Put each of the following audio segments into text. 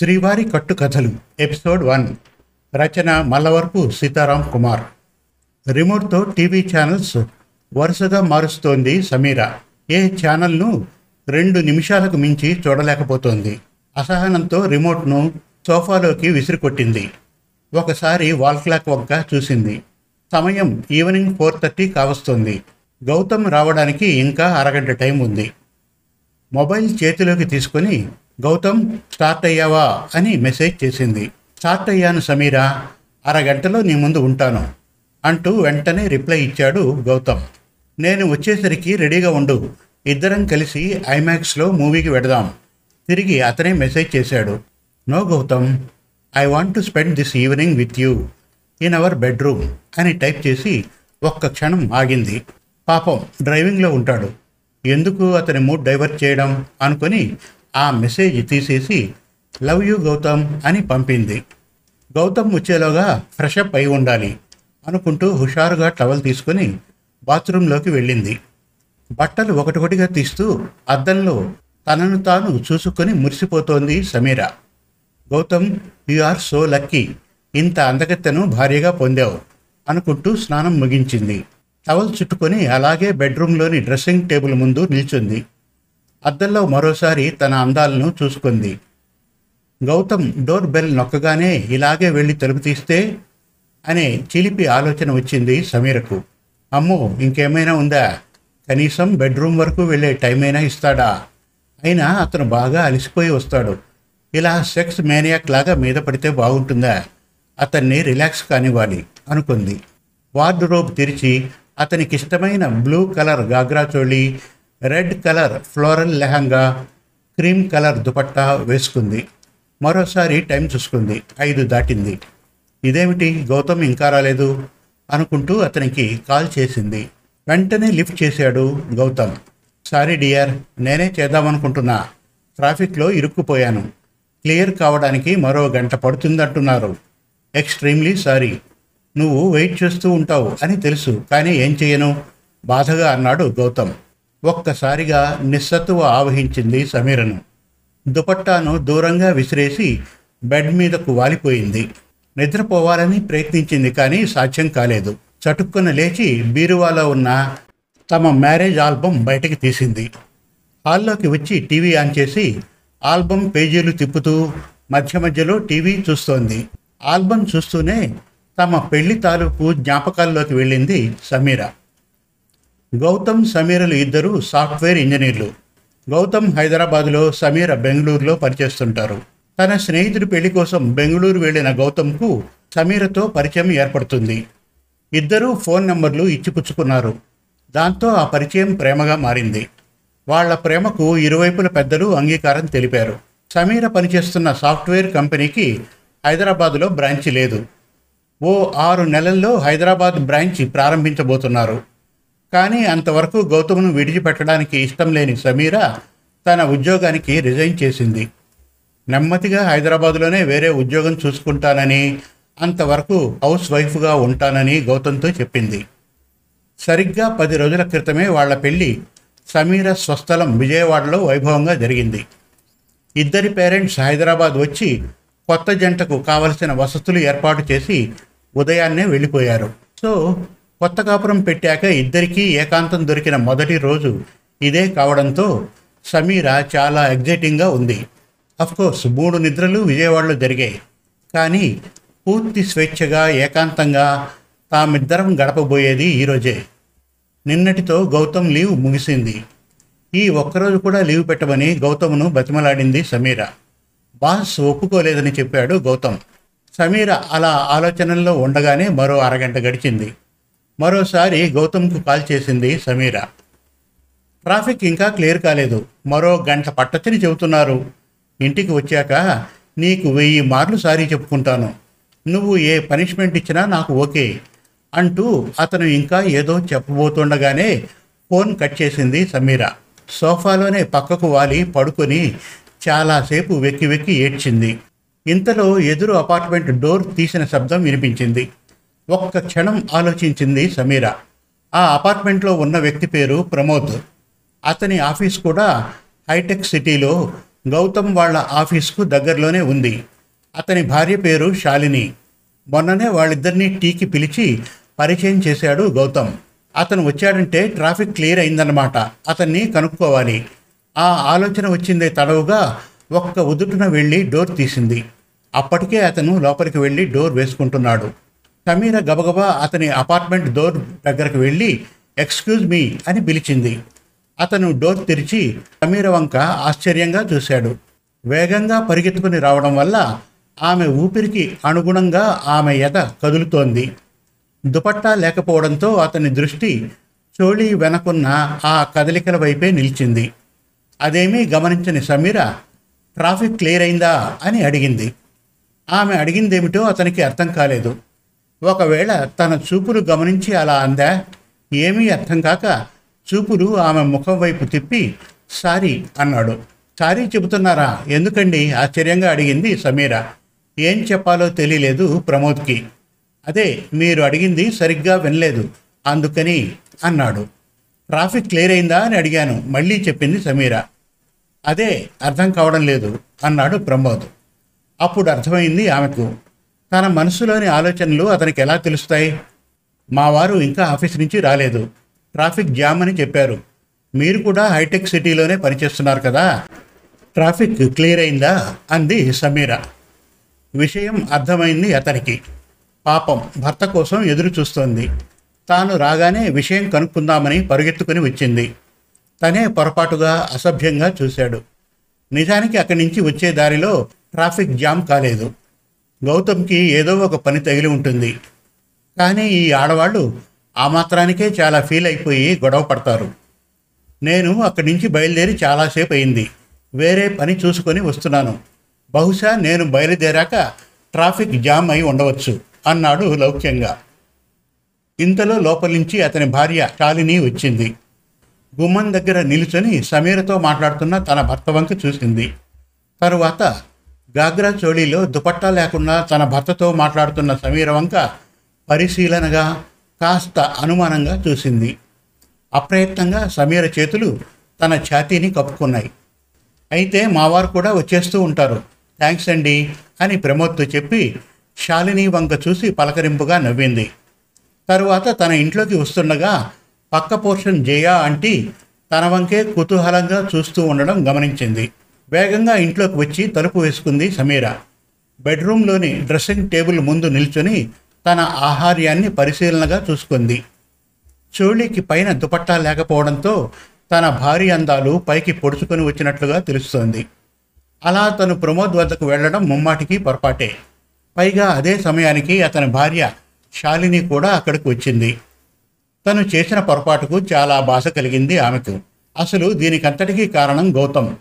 శ్రీవారి కట్టు కథలు ఎపిసోడ్ వన్. రచన మల్లవరపు సీతారాం కుమార్. రిమోట్తో టీవీ ఛానల్స్ వరుసగా మారుస్తోంది సమీర. ఏ ఛానల్ను రెండు నిమిషాలకు మించి చూడలేకపోతోంది. అసహనంతో రిమోట్ను సోఫాలోకి విసిరికొట్టింది. ఒకసారి వాల్ క్లాక్ వంక చూసింది. సమయం ఈవినింగ్ ఫోర్ థర్టీ కావస్తుంది. గౌతమ్ రావడానికి ఇంకా అరగంట టైం ఉంది. మొబైల్ చేతిలోకి తీసుకొని గౌతమ్ స్టార్ట్ అయ్యావా అని మెసేజ్ చేసింది. స్టార్ట్ అయ్యాను సమీరా అరగంటలో నీ ముందు ఉంటాను అంటూ వెంటనే రిప్లై ఇచ్చాడు గౌతమ్. నేను వచ్చేసరికి రెడీగా ఉండు. ఇద్దరం కలిసి ఐమాక్స్లో మూవీకి వెడదాం. తిరిగి అతనే మెసేజ్ చేశాడు. No Gautam I want to spend this evening with you in our bedroom అని టైప్ చేసి ఒక్క క్షణం ఆగింది. పాపం డ్రైవింగ్లో ఉంటాడు. ఎందుకు అతని మూడ్ డైవర్ట్ చేయడం? అనుకొని ఆ మెసేజ్ తీసేసి లవ్ యూ గౌతమ్ అని పంపింది. గౌతమ్ వచ్చేలోగా ఫ్రెషప్ అయి ఉండాలి అనుకుంటూ హుషారుగా టవల్ తీసుకొని బాత్రూంలోకి వెళ్ళింది. బట్టలు ఒకటొకటిగా తీస్తూ అద్దంలో తనను తాను చూసుకొని మురిసిపోతోంది Sameera. Gautam you are so lucky ఇంత అందగత్తెను భార్యగా పొందావు అనుకుంటూ స్నానం ముగించింది. టవల్ చుట్టుకొని అలాగే బెడ్రూమ్లోని డ్రెస్సింగ్ టేబుల్ ముందు నిల్చుంది. అద్దంలో మరోసారి తన అందాలను చూసుకుంది. గౌతమ్ డోర్ బెల్ నొక్కగానే ఇలాగే వెళ్ళి తలుపు తీస్తే అనే చిలిపి ఆలోచన వచ్చింది సమీరకు. అమ్మో ఇంకేమైనా ఉందా? కనీసం బెడ్రూమ్ వరకు వెళ్ళే టైం అయినా ఇస్తాడా? అయినా అతను బాగా అలసిపోయి వస్తాడు. ఇలా సెక్స్ మేనియాక్ లాగా మీద పడితే బాగుంటుందా? అతన్ని రిలాక్స్ కానివ్వాలి అనుకుంది. వార్డ్రోబ్ తెరిచి అతనికి ఇష్టమైన blue colour ghagra choli red colour floral lehenga cream colour dupatta వేసుకుంది. మరోసారి టైం చూసుకుంది. ఐదు దాటింది. ఇదేమిటి? గౌతమ్ ఇంకా రాలేదు? అనుకుంటూ అతనికి కాల్ చేసింది. వెంటనే లిఫ్ట్ చేశాడు గౌతమ్. సారీ డియర్ నేనే చేద్దామనుకుంటున్నా. ట్రాఫిక్లో ఇరుక్కుపోయాను. క్లియర్ కావడానికి మరో గంట పడుతుందంటున్నారు. Extremely sorry. నువ్వు వెయిట్ చేస్తూ ఉంటావు అని తెలుసు కానీ ఏం చేయను? బాధగా అన్నాడు గౌతమ్. ఒక్కసారిగా నిస్సత్తువ ఆవహించింది సమీరను. దుపట్టాను దూరంగా విసిరేసి బెడ్ మీదకు వాలిపోయింది. నిద్రపోవాలని ప్రయత్నించింది కానీ సాధ్యం కాలేదు. చటుక్కున లేచి బీరువాలో ఉన్న తమ మ్యారేజ్ ఆల్బమ్ బయటకు తీసింది. హాల్లోకి వచ్చి టీవీ ఆన్ చేసి ఆల్బమ్ పేజీలు తిప్పుతూ మధ్య మధ్యలో టీవీ చూస్తోంది. ఆల్బమ్ చూస్తూనే తమ పెళ్ళి తాలూకు జ్ఞాపకాల్లోకి వెళ్ళింది సమీర. గౌతమ్ సమీరలు ఇద్దరు సాఫ్ట్వేర్ ఇంజనీర్లు. గౌతమ్ హైదరాబాద్లో సమీర బెంగళూరులో పనిచేస్తుంటారు. తన స్నేహితుడి పెళ్ళి కోసం బెంగళూరు వెళ్ళిన గౌతమ్కు సమీరతో పరిచయం ఏర్పడుతుంది. ఇద్దరూ ఫోన్ నంబర్లు ఇచ్చిపుచ్చుకున్నారు. దాంతో ఆ పరిచయం ప్రేమగా మారింది. వాళ్ళ ప్రేమకు ఇరువైపుల పెద్దలు అంగీకారం తెలిపారు. సమీర పనిచేస్తున్న సాఫ్ట్వేర్ కంపెనీకి హైదరాబాదులో బ్రాంచి లేదు. ఓ ఆరు నెలల్లో హైదరాబాద్ బ్రాంచి ప్రారంభించబోతున్నారు. కానీ అంతవరకు గౌతమ్ను విడిచిపెట్టడానికి ఇష్టం లేని సమీర తన ఉద్యోగానికి రిజైన్ చేసింది. నెమ్మదిగా హైదరాబాద్లోనే వేరే ఉద్యోగం చూసుకుంటానని అంతవరకు హౌస్ వైఫ్గా ఉంటానని గౌతమ్తో చెప్పింది. సరిగ్గా పది రోజుల క్రితమే వాళ్ళ పెళ్ళి సమీర స్వస్థలం విజయవాడలో వైభవంగా జరిగింది. ఇద్దరి పేరెంట్స్ హైదరాబాద్ వచ్చి కొత్త జంటకు కావలసిన వసతులు ఏర్పాటు చేసి ఉదయాన్నే వెళ్ళిపోయారు. సో కొత్త కాపురం పెట్టాక ఇద్దరికీ ఏకాంతం దొరికిన మొదటి రోజు ఇదే కావడంతో సమీర చాలా ఎగ్జైటింగ్గా ఉంది. కోర్స్ మూడు నిద్రలు విజయవాడలో జరిగాయి. కానీ పూర్తి స్వేచ్ఛగా ఏకాంతంగా తామిద్దరం గడపబోయేది ఈరోజే నిన్నటితో గౌతమ్ లీవ్ ముగిసింది. ఈ ఒక్కరోజు కూడా లీవ్ పెట్టమని గౌతమ్ను బతిమలాడింది సమీర. బాస్ ఒప్పుకోలేదని చెప్పాడు గౌతమ్. సమీర అలా ఆలోచనల్లో ఉండగానే మరో అరగంట గడిచింది. మరోసారి గౌతమ్కు కాల్ చేసింది సమీర. ట్రాఫిక్ ఇంకా క్లియర్ కాలేదు. మరో గంట పట్టచ్చని చెబుతున్నారు. ఇంటికి వచ్చాక నీకు వెయ్యి మార్లు సారీ చెప్పుకుంటాను. నువ్వు ఏ పనిష్మెంట్ ఇచ్చినా నాకు ఓకే అంటూ అతను ఇంకా ఏదో చెప్పబోతుండగానే ఫోన్ కట్ చేసింది సమీర. సోఫాలోనే పక్కకు వాలి పడుకొని చాలాసేపు వెక్కి వెక్కి ఏడ్చింది. ఇంతలో ఎదురు అపార్ట్మెంట్ డోర్ తీసిన శబ్దం వినిపించింది. ఒక్క క్షణం ఆలోచించింది సమీర. ఆ అపార్ట్మెంట్లో ఉన్న వ్యక్తి పేరు ప్రమోద్. అతని ఆఫీస్ కూడా హైటెక్ సిటీలో గౌతమ్ వాళ్ళ ఆఫీస్కు దగ్గరలోనే ఉంది. అతని భార్య పేరు శాలిని. మొన్ననే వాళ్ళిద్దరినీ టీకి పిలిచి పరిచయం చేశాడు గౌతమ్. అతను వచ్చాడంటే ట్రాఫిక్ క్లియర్ అయిందన్నమాట. అతన్ని కనుక్కోవాలి. ఆ ఆలోచన వచ్చిందే తడవుగా ఒక్క ఉదుటున వెళ్ళి డోర్ తీసింది. అప్పటికే అతను లోపలికి వెళ్ళి డోర్ వేసుకుంటున్నాడు. సమీర గబగబా అతని అపార్ట్మెంట్ డోర్ దగ్గరకు వెళ్ళి ఎక్స్క్యూజ్ మీ అని పిలిచింది. అతను డోర్ తెరిచి సమీర వంక ఆశ్చర్యంగా చూశాడు. వేగంగా పరిగెత్తుకుని రావడం వల్ల ఆమె ఊపిరికి అనుగుణంగా ఆమె ఎద కదులుతోంది. దుపట్టా లేకపోవడంతో అతని దృష్టి చోళీ వెనకున్న ఆ కదలికల వైపే నిలిచింది. అదేమీ గమనించని సమీర ట్రాఫిక్ క్లియర్ అయిందా? అని అడిగింది. ఆమె అడిగిందేమిటో అతనికి అర్థం కాలేదు. ఒకవేళ తన చూపులు గమనించి అలా అందా? ఏమీ అర్థం కాక చూపులు ఆమె ముఖం వైపు తిప్పి సారీ అన్నాడు. సారీ చెబుతున్నారా? ఎందుకండి? ఆశ్చర్యంగా అడిగింది సమీర. ఏం చెప్పాలో తెలియలేదు ప్రమోద్కి. అదే మీరు అడిగింది సరిగ్గా వినలేదు. అందుకని అన్నాడు. ట్రాఫిక్ క్లియర్ అయిందా? అని అడిగాను. మళ్ళీ చెప్పింది సమీర. అదే అర్థం కావడం లేదు అన్నాడు ప్రమోద్. అప్పుడు అర్థమైంది ఆమెకు. తన మనసులోని ఆలోచనలు అతనికి ఎలా తెలుస్తాయి? మా వారు ఇంకా ఆఫీస్ నుంచి రాలేదు. ట్రాఫిక్ జామ్ అని చెప్పారు. మీరు కూడా హైటెక్ సిటీలోనే పనిచేస్తున్నారు కదా? ట్రాఫిక్ క్లియర్ అయిందా? అంది సమీర. విషయం అర్థమైంది అతనికి. పాపం భర్త కోసం ఎదురు చూస్తోంది. తాను రాగానే విషయం కనుక్కుందామని పరుగెత్తుకుని వచ్చింది. తనే పొరపాటుగా అసభ్యంగా చూశాడు. నిజానికి అక్కడి నుంచి వచ్చే దారిలో ట్రాఫిక్ జామ్ కాలేదు. గౌతమ్కి ఏదో ఒక పని తగిలి ఉంటుంది. కానీ ఈ ఆడవాళ్ళు ఆ మాత్రానికే చాలా ఫీల్ అయిపోయి గొడవ పడతారు. నేను అక్కడి నుంచి బయలుదేరి చాలాసేపు అయింది. వేరే పని చూసుకొని వస్తున్నాను. బహుశా నేను బయలుదేరాక ట్రాఫిక్ జామ్ అయి ఉండవచ్చు అన్నాడు లౌక్యంగా. ఇంతలో లోపలి నుంచి అతని భార్య శాలిని వచ్చింది. గుమ్మం దగ్గర నిలుచొని సమీరతో మాట్లాడుతున్న తన భర్త వంక చూసింది. తరువాత గాగ్రా చోళీలో దుపట్టా లేకుండా తన భర్తతో మాట్లాడుతున్న సమీర వంక పరిశీలనగా కాస్త అనుమానంగా చూసింది. అప్రయత్నంగా సమీర చేతులు తన ఛాతీని కప్పుకున్నాయి. అయితే మావారు కూడా వచ్చేస్తూ ఉంటారు. థ్యాంక్స్ అండి అని ప్రమోద్తో చెప్పి శాలిని వంక చూసి పలకరింపుగా నవ్వింది. తరువాత తన ఇంట్లోకి వస్తుండగా పక్క పోర్షన్ జయా అంటీ తన వంకే కుతూహలంగా చూస్తూ ఉండడం గమనించింది. వేగంగా ఇంట్లోకి వచ్చి తలుపు వేసుకుంది సమీర. బెడ్రూమ్లోని డ్రెస్సింగ్ టేబుల్ ముందు నిల్చొని తన ఆహార్యాన్ని పరిశీలనగా చూసుకుంది. చోళీకి పైన దుపట్టా లేకపోవడంతో తన భారీ అందాలు పైకి పొడుచుకొని వచ్చినట్లుగా తెలుస్తోంది. అలా తను ప్రమోద్ వద్దకు వెళ్ళడం ముమ్మాటికి పొరపాటే. పైగా అదే సమయానికి అతని భార్య శాలిని కూడా అక్కడికి వచ్చింది. తను చేసిన పొరపాటుకు చాలా బాధ కలిగింది ఆమెకు. అసలు దీనికంతటికీ కారణం గౌతమ్.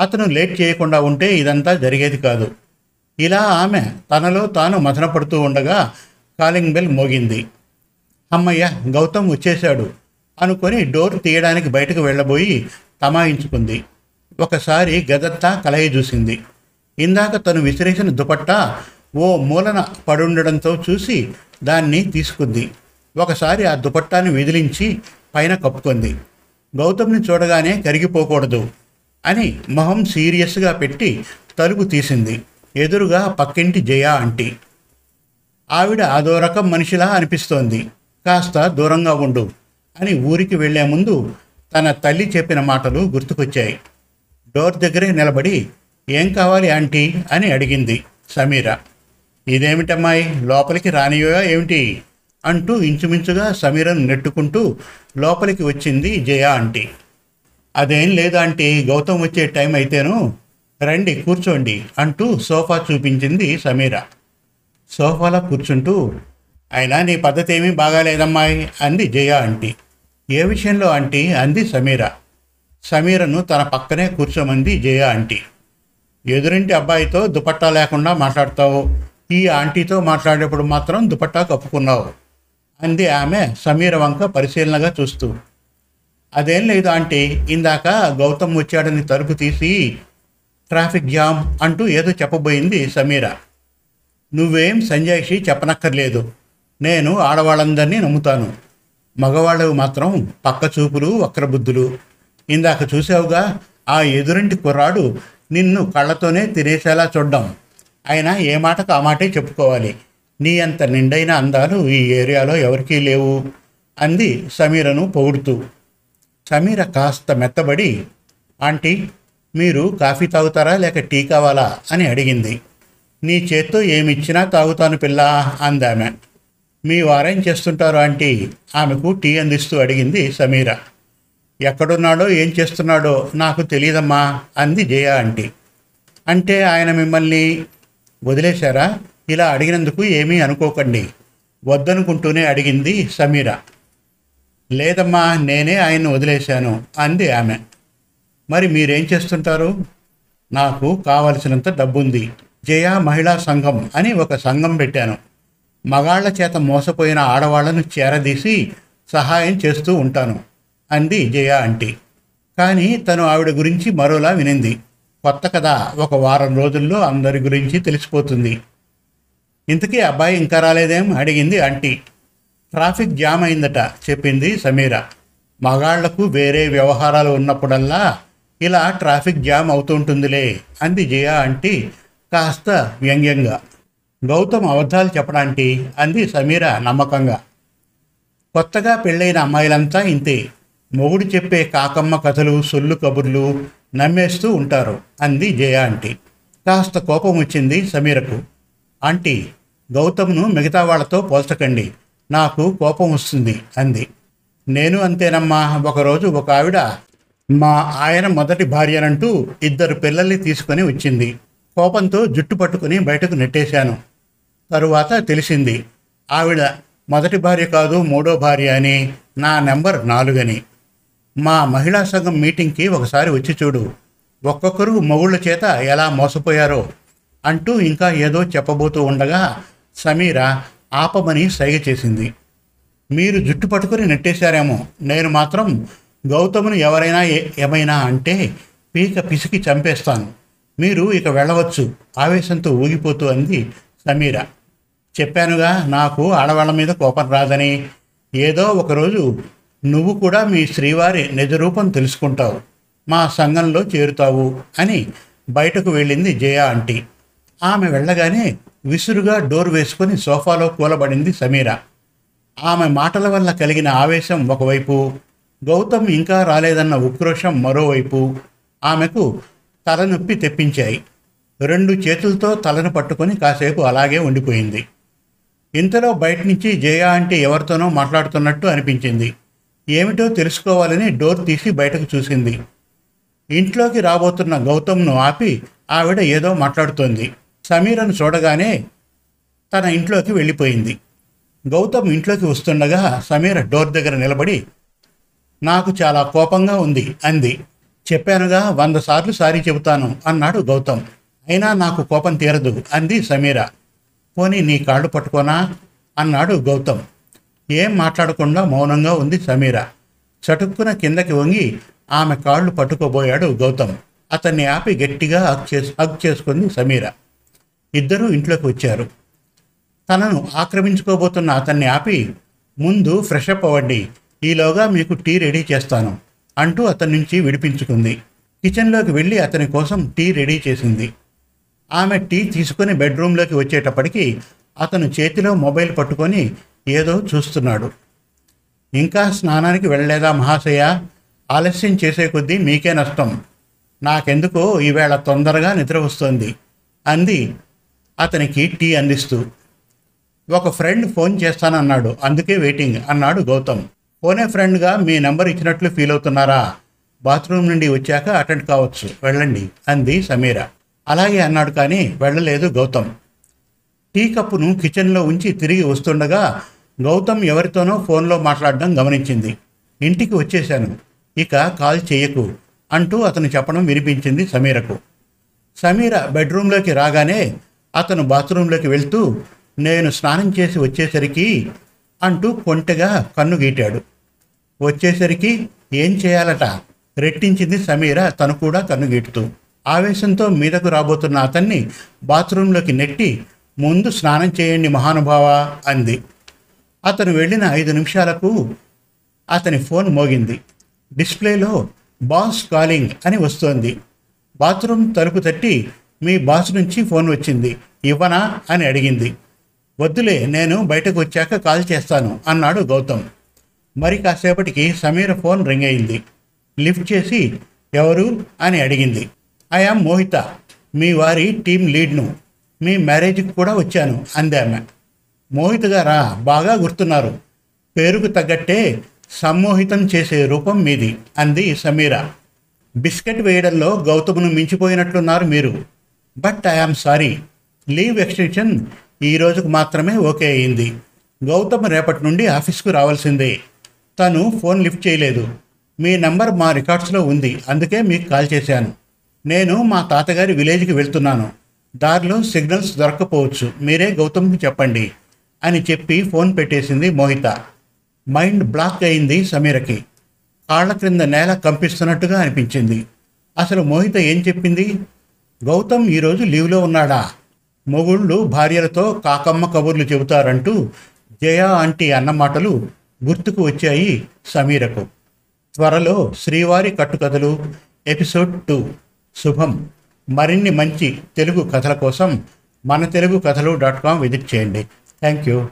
అతను లేట్ చేయకుండా ఉంటే ఇదంతా జరిగేది కాదు. ఇలా ఆమె తనలో తాను మదనపడుతూ ఉండగా కాలింగ్ బెల్ మోగింది. అమ్మయ్య గౌతమ్ వచ్చేశాడు అనుకొని డోర్ తీయడానికి బయటకు వెళ్ళబోయి తమాయించుకుంది. ఒకసారి గదంతా కలయి చూసింది. ఇందాక తను విసిరేసిన దుపట్టా ఓ మూలన పడుండడంతో చూసి దాన్ని తీసుకుంది. ఒకసారి ఆ దుపట్టాన్ని విదిలించి పైన కప్పుకుంది. గౌతమ్ని చూడగానే కరిగిపోకూడదు. అని మొహం సీరియస్గా పెట్టి తలుపు తీసింది. ఎదురుగా పక్కింటి జయ ఆంటీ. ఆవిడ అదో రకం మనిషిలా అనిపిస్తోంది. కాస్త దూరంగా ఉండు అని ఊరికి వెళ్ళే ముందు తన తల్లి చెప్పిన మాటలు గుర్తుకొచ్చాయి. డోర్ దగ్గరే నిలబడి ఏం కావాలి ఆంటీ? అని అడిగింది సమీర. ఇదేమిటమ్మాయి? లోపలికి రానియో ఏమిటి? అంటూ ఇంచుమించుగా సమీరను నెట్టుకుంటూ లోపలికి వచ్చింది జయ ఆంటీ. అదేం లేదు ఆంటీ గౌతమ్ వచ్చే టైం అయితేను రండి కూర్చోండి అంటూ సోఫా చూపించింది సమీర. సోఫాలో కూర్చుంటూ అయినా నీ పద్ధతి ఏమీ బాగాలేదమ్మాయి అంది జయ ఆంటీ. ఏ విషయంలో ఆంటీ? అంది సమీర. సమీరను తన పక్కనే కూర్చోమంది జయ ఆంటీ. ఎదురింటి అబ్బాయితో దుపట్టా లేకుండా మాట్లాడతావు. ఈ ఆంటీతో మాట్లాడేప్పుడు మాత్రం దుపట్టా కప్పుకున్నావు అంది ఆమె సమీర వంక పరిశీలనగా చూస్తూ. అదేం లేదు ఆంటీ ఇందాక గౌతమ్ వచ్చాడని తలుపు తీసి ట్రాఫిక్ జామ్ అంటూ ఏదో చెప్పబోయింది సమీర. నువ్వేం సంజాయిషి చెప్పనక్కర్లేదు. నేను ఆడవాళ్ళందరినీ నమ్ముతాను. మగవాళ్ళు మాత్రం పక్క చూపులు వక్రబుద్ధులు. ఇందాక చూసావుగా ఆ ఎదురింటి కుర్రాడు నిన్ను కళ్ళతోనే తినేసేలా చూడ్డం. అయినా ఏ మాటకు ఆ మాటే చెప్పుకోవాలి. నీ అంత నిండైన అందాలు ఈ ఏరియాలో ఎవరికీ లేవు అంది సమీరను పొగుడుతూ. సమీర కాస్త మెత్తబడి ఆంటీ మీరు కాఫీ తాగుతారా లేక టీ కావాలా? అని అడిగింది. నీ చేత్తో ఏమిచ్చినా తాగుతాను పిల్ల అందామె. మీ వారేం చేస్తుంటారు ఆంటీ? ఆమెకు టీ అందిస్తూ అడిగింది సమీర. ఎక్కడున్నాడో ఏం చేస్తున్నాడో నాకు తెలియదమ్మా అంది జయ ఆంటీ. అంటే ఆయన మిమ్మల్ని వదిలేశారా? ఇలా అడిగినందుకు ఏమీ అనుకోకండి వద్దనుకుంటూనే అడిగింది సమీర. లేదమ్మా నేనే ఆయన్ని వదిలేశాను అంది ఆమె. మరి మీరేం చేస్తుంటారు? నాకు కావలసినంత డబ్బుంది. జయ మహిళా సంఘం అని ఒక సంఘం పెట్టాను. మగాళ్ళ చేత మోసపోయిన ఆడవాళ్ళను చేరదీసి సహాయం చేస్తూ ఉంటాను అంది జయ ఆంటీ. కానీ తను ఆవిడ గురించి మరోలా వినింది. కొత్త కదా ఒక వారం రోజుల్లో అందరి గురించి తెలిసిపోతుంది. ఇంతకీ అబ్బాయి ఇంకా రాలేదేం? అడిగింది ఆంటీ. ట్రాఫిక్ జామ్ అయిందట చెప్పింది సమీర. మగాళ్ళకు వేరే వ్యవహారాలు ఉన్నప్పుడల్లా ఇలా ట్రాఫిక్ జామ్ అవుతుంటుందిలే అంది జయా ఆంటీ కాస్త వ్యంగ్యంగా. గౌతమ్ అబద్ధాలు చెప్పడానికి అంది సమీర నమ్మకంగా. కొత్తగా పెళ్ళైన అమ్మాయిలంతా ఇంతే. మొగుడు చెప్పే కాకమ్మ కథలు సొల్లు కబుర్లు నమ్మేస్తూ ఉంటారు అంది జయ ఆంటీ. కాస్త కోపం వచ్చింది సమీరకు. ఆంటీ గౌతమ్ను మిగతా వాళ్ళతో పోల్చకండి. నాకు కోపం వస్తుంది అంది. నేను అంతేనమ్మా ఒకరోజు ఒక ఆవిడ మా ఆయన మొదటి భార్యనంటూ ఇద్దరు పిల్లల్ని తీసుకొని వచ్చింది. కోపంతో జుట్టు పట్టుకుని బయటకు నెట్టేశాను. తరువాత తెలిసింది ఆవిడ మొదటి భార్య కాదు మూడో భార్య అని నా నెంబర్ నాలుగని. మా మహిళా సంఘం మీటింగ్కి ఒకసారి వచ్చి చూడు ఒక్కొక్కరు మొగుళ్ళ చేత ఎలా మోసపోయారో అంటూ ఇంకా ఏదో చెప్పబోతూ ఉండగా సమీర ఆపమని సైగ చేసింది. మీరు జుట్టు పట్టుకుని నెట్టేశారేమో. నేను మాత్రం గౌతమును ఎవరైనా ఏ- ఏమైనా అంటే పీక పిసికి చంపేస్తాను. మీరు ఇక వెళ్ళవచ్చు. ఆవేశంతో ఊగిపోతూ అంది సమీర. చెప్పానుగా నాకు ఆడవాళ్ళ మీద కోపం రాదని. ఏదో ఒకరోజు నువ్వు కూడా మీ శ్రీవారి నిజరూపం తెలుసుకుంటావు. మా సంఘంలో చేరుతావు అని బయటకు వెళ్ళింది జయ ఆంటీ. ఆమె వెళ్ళగానే విసురుగా డోర్ వేసుకొని సోఫాలో కూలబడింది సమీర. ఆమె మాటల వల్ల కలిగిన ఆవేశం ఒకవైపు గౌతమ్ ఇంకా రాలేదన్న ఉక్రోషం మరోవైపు ఆమెకు తలనొప్పి తెప్పించాయి. రెండు చేతులతో తలను పట్టుకొని కాసేపు అలాగే ఉండిపోయింది. ఇంతలో బయట నుంచి జయ అంటే ఎవరితోనో మాట్లాడుతున్నట్టు అనిపించింది. ఏమిటో తెలుసుకోవాలని డోర్ తీసి బయటకు చూసింది. ఇంట్లోకి రాబోతున్న గౌతమ్ను ఆపి ఆవిడ ఏదో మాట్లాడుతోంది. సమీరను చూడగానే తన ఇంట్లోకి వెళ్ళిపోయింది. గౌతమ్ ఇంట్లోకి వస్తుండగా సమీర డోర్ దగ్గర నిలబడి నాకు చాలా కోపంగా ఉంది అంది. చెప్పానుగా వంద సార్లు సారీ చెబుతాను అన్నాడు గౌతమ్. అయినా నాకు కోపం తీరదు అంది సమీర. పోనీ నీ కాళ్ళు పట్టుకోనా అన్నాడు గౌతమ్. ఏం మాట్లాడకుండా మౌనంగా ఉంది సమీర. చటుక్కున కిందకి వంగి ఆమె కాళ్ళు పట్టుకోబోయాడు గౌతమ్. అతన్ని ఆపి గట్టిగా హగ్ చేసి హగ్ చేసుకుంది సమీర. ఇద్దరూ ఇంట్లోకి వచ్చారు. తనను ఆక్రమించుకోబోతున్న అతన్ని ఆపి ముందు ఫ్రెష్ అప్ అవ్వండి. ఈలోగా మీకు టీ రెడీ చేస్తాను అంటూ అతని నుంచి విడిపించుకుంది. కిచెన్లోకి వెళ్ళి అతని కోసం టీ రెడీ చేసింది. ఆమె టీ తీసుకుని బెడ్రూమ్లోకి వచ్చేటప్పటికి అతను చేతిలో మొబైల్ పట్టుకొని ఏదో చూస్తున్నాడు. ఇంకా స్నానానికి వెళ్ళలేదా మహాశయ? ఆలస్యం చేసే కొద్దీ మీకే నష్టం. నాకెందుకో ఈవేళ తొందరగా నిద్ర వస్తోంది అంది అతనికి టీ అందిస్తూ ఒక ఫ్రెండ్ ఫోన్ చేస్తానన్నాడు అందుకే వెయిటింగ్ అన్నాడు గౌతమ్. ఫోనే ఫ్రెండ్గా మీ నెంబర్ ఇచ్చినట్లు ఫీల్ అవుతున్నారా? బాత్రూమ్ నుండి వచ్చాక అటెండ్ కావచ్చు వెళ్ళండి అంది సమీర. అలాగే అన్నాడు కానీ వెళ్ళలేదు గౌతమ్. టీ కప్పును కిచెన్లో ఉంచి తిరిగి వస్తుండగా గౌతమ్ ఎవరితోనో ఫోన్లో మాట్లాడడం గమనించింది. ఇంటికి వచ్చేశాను ఇక కాల్ చేయకు అంటూ అతను చెప్పడం వినిపించింది సమీరకు. సమీర బెడ్రూమ్లోకి రాగానే అతను బాత్రూంలోకి వెళ్తూ నేను స్నానం చేసి వచ్చేసరికి అంటూ కొంటెగా కన్ను గీటాడు. వచ్చేసరికి ఏం చేయాలట? రెట్టించింది సమీర తను కూడా కన్ను గీటుతూ. ఆవేశంతో మీదకు రాబోతున్న అతన్ని బాత్రూంలోకి నెట్టి ముందు స్నానం చేయండి మహానుభావ అంది. అతను వెళ్ళిన ఐదు నిమిషాలకు అతని ఫోన్ మోగింది. డిస్ప్లేలో బాస్ కాలింగ్ అని వస్తోంది. బాత్రూమ్ తలుపు తట్టి మీ బాస్ నుంచి ఫోన్ వచ్చింది. ఇవ్వనా? అని అడిగింది. వద్దులే నేను బయటకు వచ్చాక కాల్ చేస్తాను అన్నాడు గౌతమ్. మరి కాసేపటికి సమీర ఫోన్ రింగ్ అయింది. లిఫ్ట్ చేసి ఎవరు? అని అడిగింది. ఐఆమ్ మోహిత. మీ వారి టీం లీడ్ను. మీ మ్యారేజ్కి కూడా వచ్చాను అందామె మోహిత గారా? బాగా గుర్తున్నారు. పేరుకు తగ్గట్టే సమ్మోహితం చేసే రూపం మీది అంది సమీర. బిస్కెట్ వేయడంలో గౌతమును మించిపోయినట్లున్నారు మీరు. But I am sorry leave extension ఈ రోజుకు మాత్రమే ఓకే అయింది. గౌతమ్ రేపటి నుండి ఆఫీస్కు రావాల్సిందే. తను ఫోన్ లిఫ్ట్ చేయలేదు. మీ నంబర్ మా రికార్డ్స్లో ఉంది. అందుకే మీకు కాల్ చేశాను. నేను మా తాతగారి విలేజ్కి వెళ్తున్నాను. దారిలో సిగ్నల్స్ దొరకపోవచ్చు మీరే గౌతమ్కి చెప్పండి అని చెప్పి ఫోన్ పెట్టేసింది మోహిత. మైండ్ బ్లాక్ అయింది సమీరకి. కాళ్ళ క్రింద నేల కంపిస్తున్నట్టుగా అనిపించింది. అసలు మోహిత ఏం చెప్పింది? గౌతమ్ ఈరోజు లీవ్లో ఉన్నాడా? మొగుళ్ళు భార్యలతో కాకమ్మ కబుర్లు చెబుతారంటూ జయ ఆంటీ అన్న మాటలు గుర్తుకు వచ్చాయి సమీరకు. త్వరలో శ్రీవారి కట్టుకథలు ఎపిసోడ్ టూ. శుభం. మరిన్ని మంచి తెలుగు కథల కోసం మన తెలుగు కథలు డాట్ కామ్ విజిట్ చేయండి. Thank you.